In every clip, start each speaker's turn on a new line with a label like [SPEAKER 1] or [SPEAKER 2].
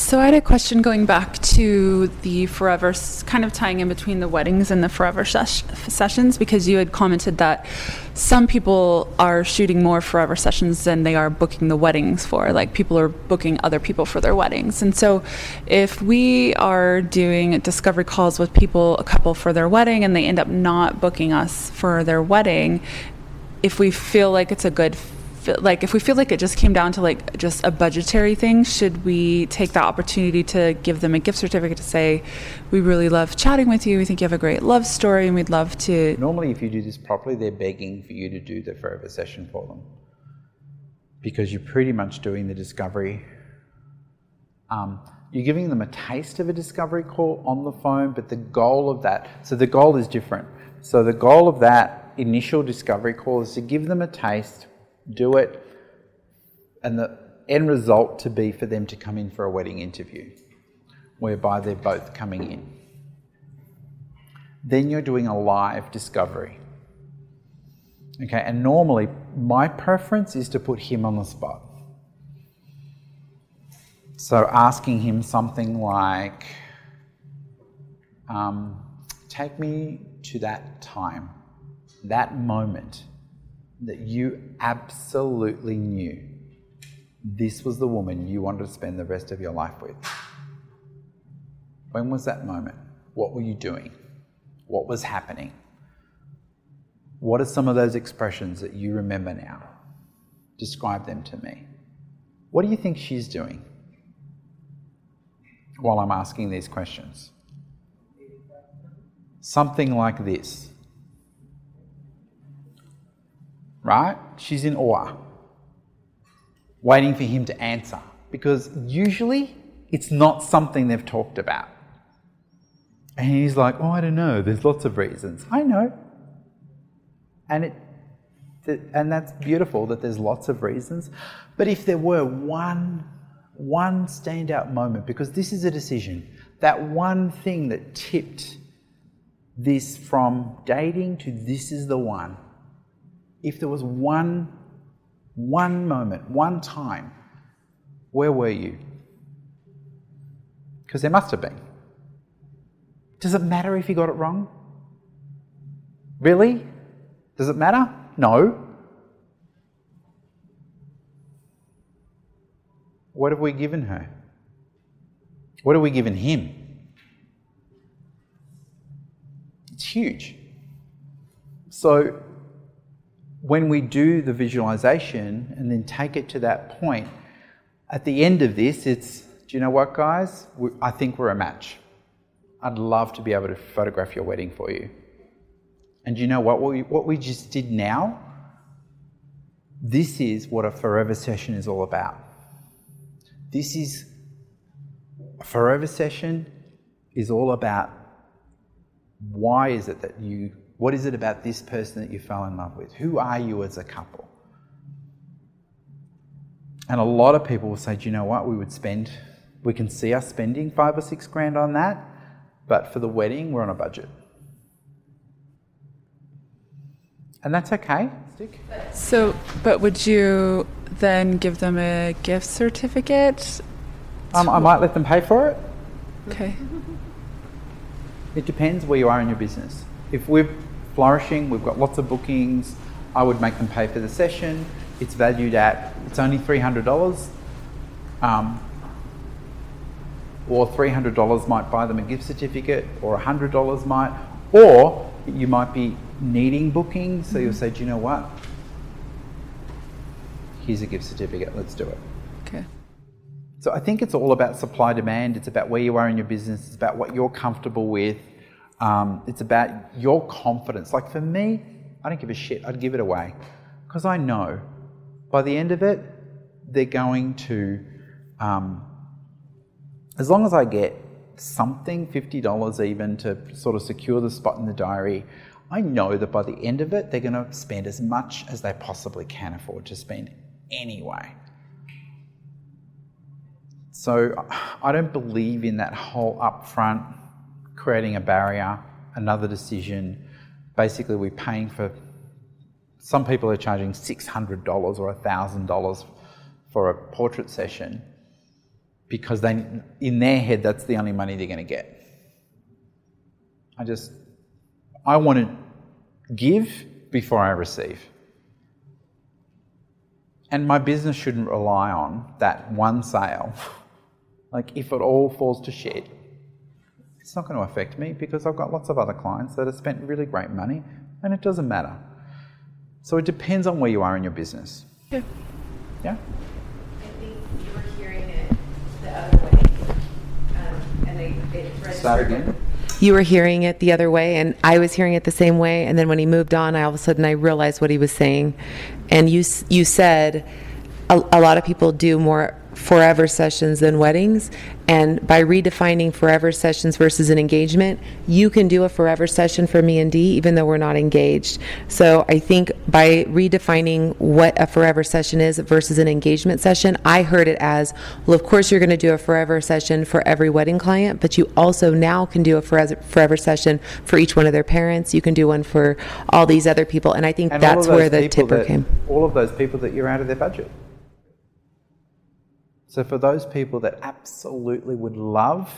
[SPEAKER 1] So I had a question going back to the forever, kind of tying in between the weddings and the forever ses- sessions, because you had commented that some people are shooting more forever sessions than they are booking the weddings for. Like people are booking other people for their weddings. And so if we are doing discovery calls with people, a couple for their wedding, and they end up not booking us for their wedding, if we feel like it's a good like if we feel like it just came down to like just a budgetary thing should we take that opportunity to give them a gift certificate to say we really love chatting with you. We think you have a great love story and we'd love to
[SPEAKER 2] normally if you do this properly they're begging for you to do the forever session for them. Because you're pretty much doing the discovery um, you're giving them a taste of a discovery call on the phone but the goal of that so the goal is different. So the goal of that initial discovery call is to give them a taste do it, and the end result to be for them to come in for a wedding interview, whereby they're both coming in. Then you're doing a live discovery. Okay, and normally my preference is to put him on the spot. So asking him something like, um, take me to that time, that moment that you absolutely knew this was the woman you wanted to spend the rest of your life with? When was that moment? What were you doing? What was happening? What are some of those expressions that you remember now? Describe them to me. What do you think she's doing while I'm asking these questions? Something like this. Right? She's in awe, waiting for him to answer because usually it's not something they've talked about. And he's like, Oh, I don't know, there's lots of reasons. I know. And it and that's beautiful that there's lots of reasons. But if there were one one standout moment, because this is a decision, that one thing that tipped this from dating to this is the one, if there was one, one moment, one time, where were you? Because there must have been. Does it matter if you got it wrong? Really? Does it matter? No. What have we given her? What have we given him? It's huge. So when we do the visualization and then take it to that point, at the end of this, it's, do you know what, guys? We, I think we're a match. I'd love to be able to photograph your wedding for you. And do you know what? What we, what we just did now, this is what a forever session is all about. This is, a forever session is all about why is it that you what is it about this person that you fell in love with? Who are you as a couple? And a lot of people will say, do you know what? We would spend, we can see us spending five or six grand on that, but for the wedding, we're on a budget. And that's okay. Stick.
[SPEAKER 1] So, but would you then give them a gift certificate?
[SPEAKER 2] Um, I might let them pay for it.
[SPEAKER 1] Okay.
[SPEAKER 2] It depends where you are in your business. If we're flourishing. We've got lots of bookings. I would make them pay for the session. It's valued at, it's only $300. Um, or $300 might buy them a gift certificate, or $100 might, or you might be needing bookings. So you'll say, do you know what? Here's a gift certificate, let's do it.
[SPEAKER 1] Okay.
[SPEAKER 2] So I think it's all about supply demand. It's about where you are in your business. It's about what you're comfortable with. Um, it's about your confidence. Like for me, I don't give a shit. I'd give it away because I know by the end of it, they're going to, um, as long as I get something, $50 even, to sort of secure the spot in the diary, I know that by the end of it, they're going to spend as much as they possibly can afford to spend anyway. So I don't believe in that whole upfront creating a barrier, another decision. Basically, we're paying for. Some people are charging $600 or $1,000 for a portrait session. because they, in their head, that's the only money they're going to get. I just, I want to give before I receive. And my business shouldn't rely on that one sale. like, if it all falls to shit, it's not going to affect me because I've got lots of other clients that have spent really great money and it doesn't matter. So it depends on where you are in your business.
[SPEAKER 1] Yeah.
[SPEAKER 2] Yeah?
[SPEAKER 3] I think you were hearing it the other way. Um, and I, it registered.
[SPEAKER 2] Start again.
[SPEAKER 4] You were hearing it the other way, and I was hearing it the same way. And then when he moved on, I all of a sudden I realized what he was saying. And you you said a, a lot of people do more forever sessions than weddings, and by redefining forever sessions versus an engagement, you can do a forever session for me and D even though we're not engaged. So I think by redefining what a forever session is versus an engagement session, I heard it as well. Of course, you're going to do a forever session for every wedding client, but you also now can do a forever session for each one of their parents. You can do one for all these other people, and I think
[SPEAKER 2] And
[SPEAKER 4] that's where the tipper
[SPEAKER 2] that-
[SPEAKER 4] came.
[SPEAKER 2] All of those people that you're out of their budget. So for those people that absolutely would love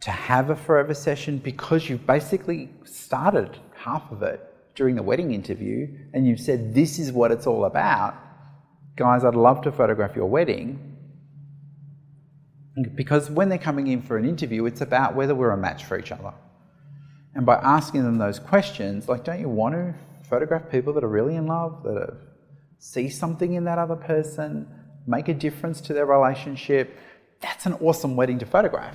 [SPEAKER 2] to have a forever session because you've basically started half of it during the wedding interview and you've said this is what it's all about, guys, I'd love to photograph your wedding. Because when they're coming in for an interview, it's about whether we're a match for each other. And by asking them those questions, like, don't you want to photograph people that are really in love, that are, see something in that other person, make a difference to their relationship? That's an awesome wedding to photograph.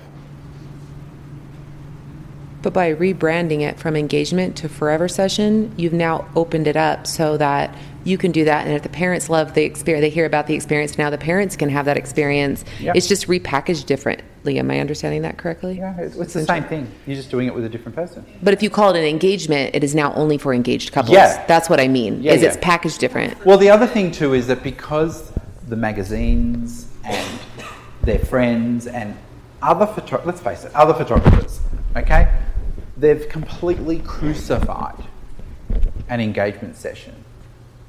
[SPEAKER 4] But by rebranding it from engagement to forever session, you've now opened it up so that you can do that. And if the parents love the experience, they hear about the experience, now the parents can have that experience.
[SPEAKER 2] Yeah.
[SPEAKER 4] It's just repackaged differently. Am I understanding that correctly?
[SPEAKER 2] Yeah, it's, it's the same thing. You're just doing it with a different person.
[SPEAKER 4] But if you call it an engagement, it is now only for engaged couples.
[SPEAKER 2] Yeah.
[SPEAKER 4] That's what I mean.
[SPEAKER 2] Yeah,
[SPEAKER 4] is
[SPEAKER 2] yeah.
[SPEAKER 4] it's packaged different.
[SPEAKER 2] Well, the other thing too is that because the magazines and their friends and other photo- let's face it, other photographers, okay, they've completely crucified an engagement session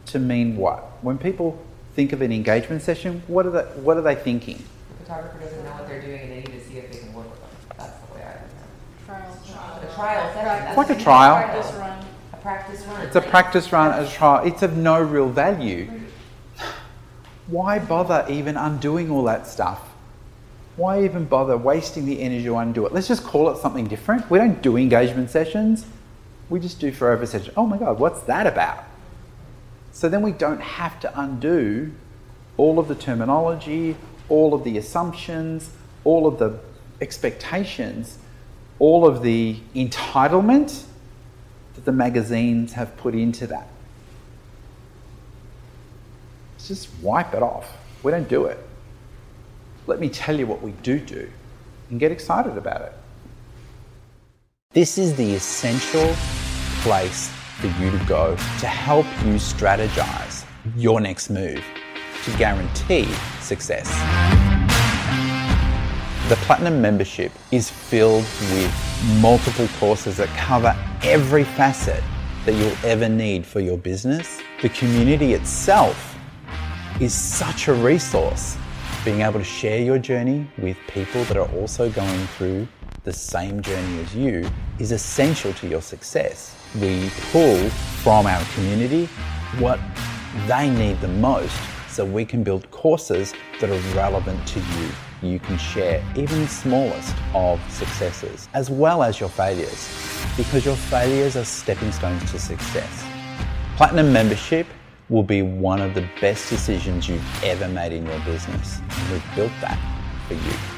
[SPEAKER 2] to mean what? When people think of an engagement session, what are they, what are they thinking?
[SPEAKER 4] The photographer doesn't know what they're doing and they need to see if they can work with them. That's the way I look
[SPEAKER 5] Trial.
[SPEAKER 4] at it. A trial session.
[SPEAKER 2] It's like a trial.
[SPEAKER 5] Practice run.
[SPEAKER 4] A practice run.
[SPEAKER 2] It's a practice run, a trial. It's of no real value. Why bother even undoing all that stuff? Why even bother wasting the energy to undo it? Let's just call it something different. We don't do engagement sessions. We just do forever sessions. Oh my God, what's that about? So then we don't have to undo all of the terminology, all of the assumptions, all of the expectations, all of the entitlement that the magazines have put into that. Just wipe it off. We don't do it. Let me tell you what we do do and get excited about it. This is the essential place for you to go to help you strategize your next move to guarantee success. The Platinum membership is filled with multiple courses that cover every facet that you'll ever need for your business. The community itself is such a resource. Being able to share your journey with people that are also going through the same journey as you is essential to your success. We pull from our community what they need the most so we can build courses that are relevant to you. You can share even the smallest of successes as well as your failures because your failures are stepping stones to success. Platinum membership will be one of the best decisions you've ever made in your business. We've built that for you.